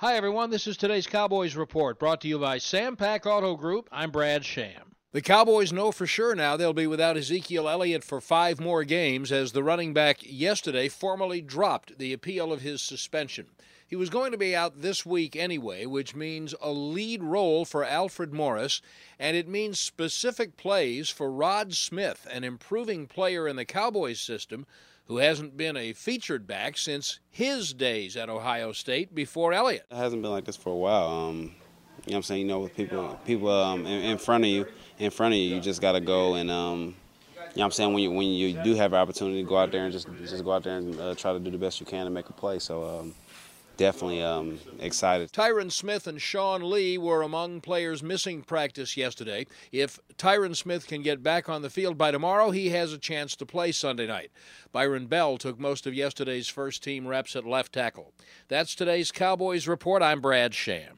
Hi, everyone. This is today's Cowboys Report, brought to you by Sam Pack Auto Group. I'm Brad Sham. The Cowboys know for sure now they'll be without Ezekiel Elliott for five more games as the running back yesterday formally dropped the appeal of his suspension. He was going to be out this week anyway, which means a lead role for Alfred Morris, and it means specific plays for Rod Smith, an improving player in the Cowboys system who hasn't been a featured back since his days at Ohio State before Elliott. It hasn't been like this for a while. Um, you know what I'm saying? You know, with people people um, in, in, front of you, in front of you, you just got to go and um, you know what I'm saying when you when you do have an opportunity to go out there and just just go out there and uh, try to do the best you can to make a play. So um, definitely um, excited. Tyron Smith and Sean Lee were among players missing practice yesterday. If Tyron Smith can get back on the field by tomorrow, he has a chance to play Sunday night. Byron Bell took most of yesterday's first team reps at left tackle. That's today's Cowboys Report. I'm Brad Sham.